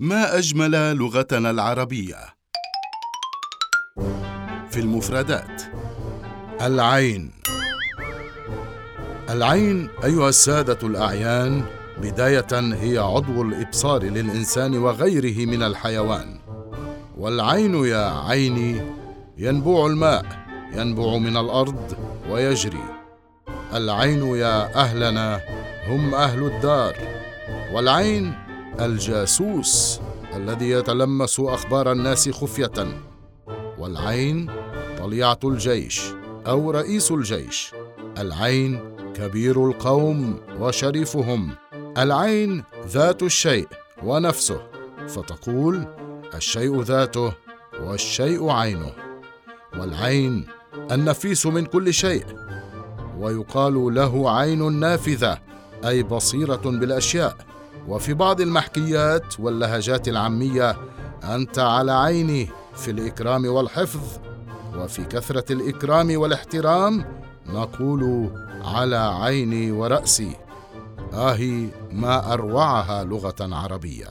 ما أجمل لغتنا العربية؟ في المفردات. العين. العين أيها السادة الأعيان بداية هي عضو الإبصار للإنسان وغيره من الحيوان. والعين يا عيني ينبوع الماء ينبوع من الأرض ويجري. العين يا أهلنا هم أهل الدار. والعين الجاسوس الذي يتلمس أخبار الناس خفية والعين طليعة الجيش أو رئيس الجيش. العين كبير القوم وشريفهم. العين ذات الشيء ونفسه فتقول الشيء ذاته والشيء عينه. والعين النفيس من كل شيء ويقال له عين نافذة أي بصيرة بالأشياء. وفي بعض المحكيات واللهجات العامية أنت على عيني في الإكرام والحفظ وفي كثرة الإكرام والاحترام نقول على عيني ورأسي اهي ما أروعها لغة عربية.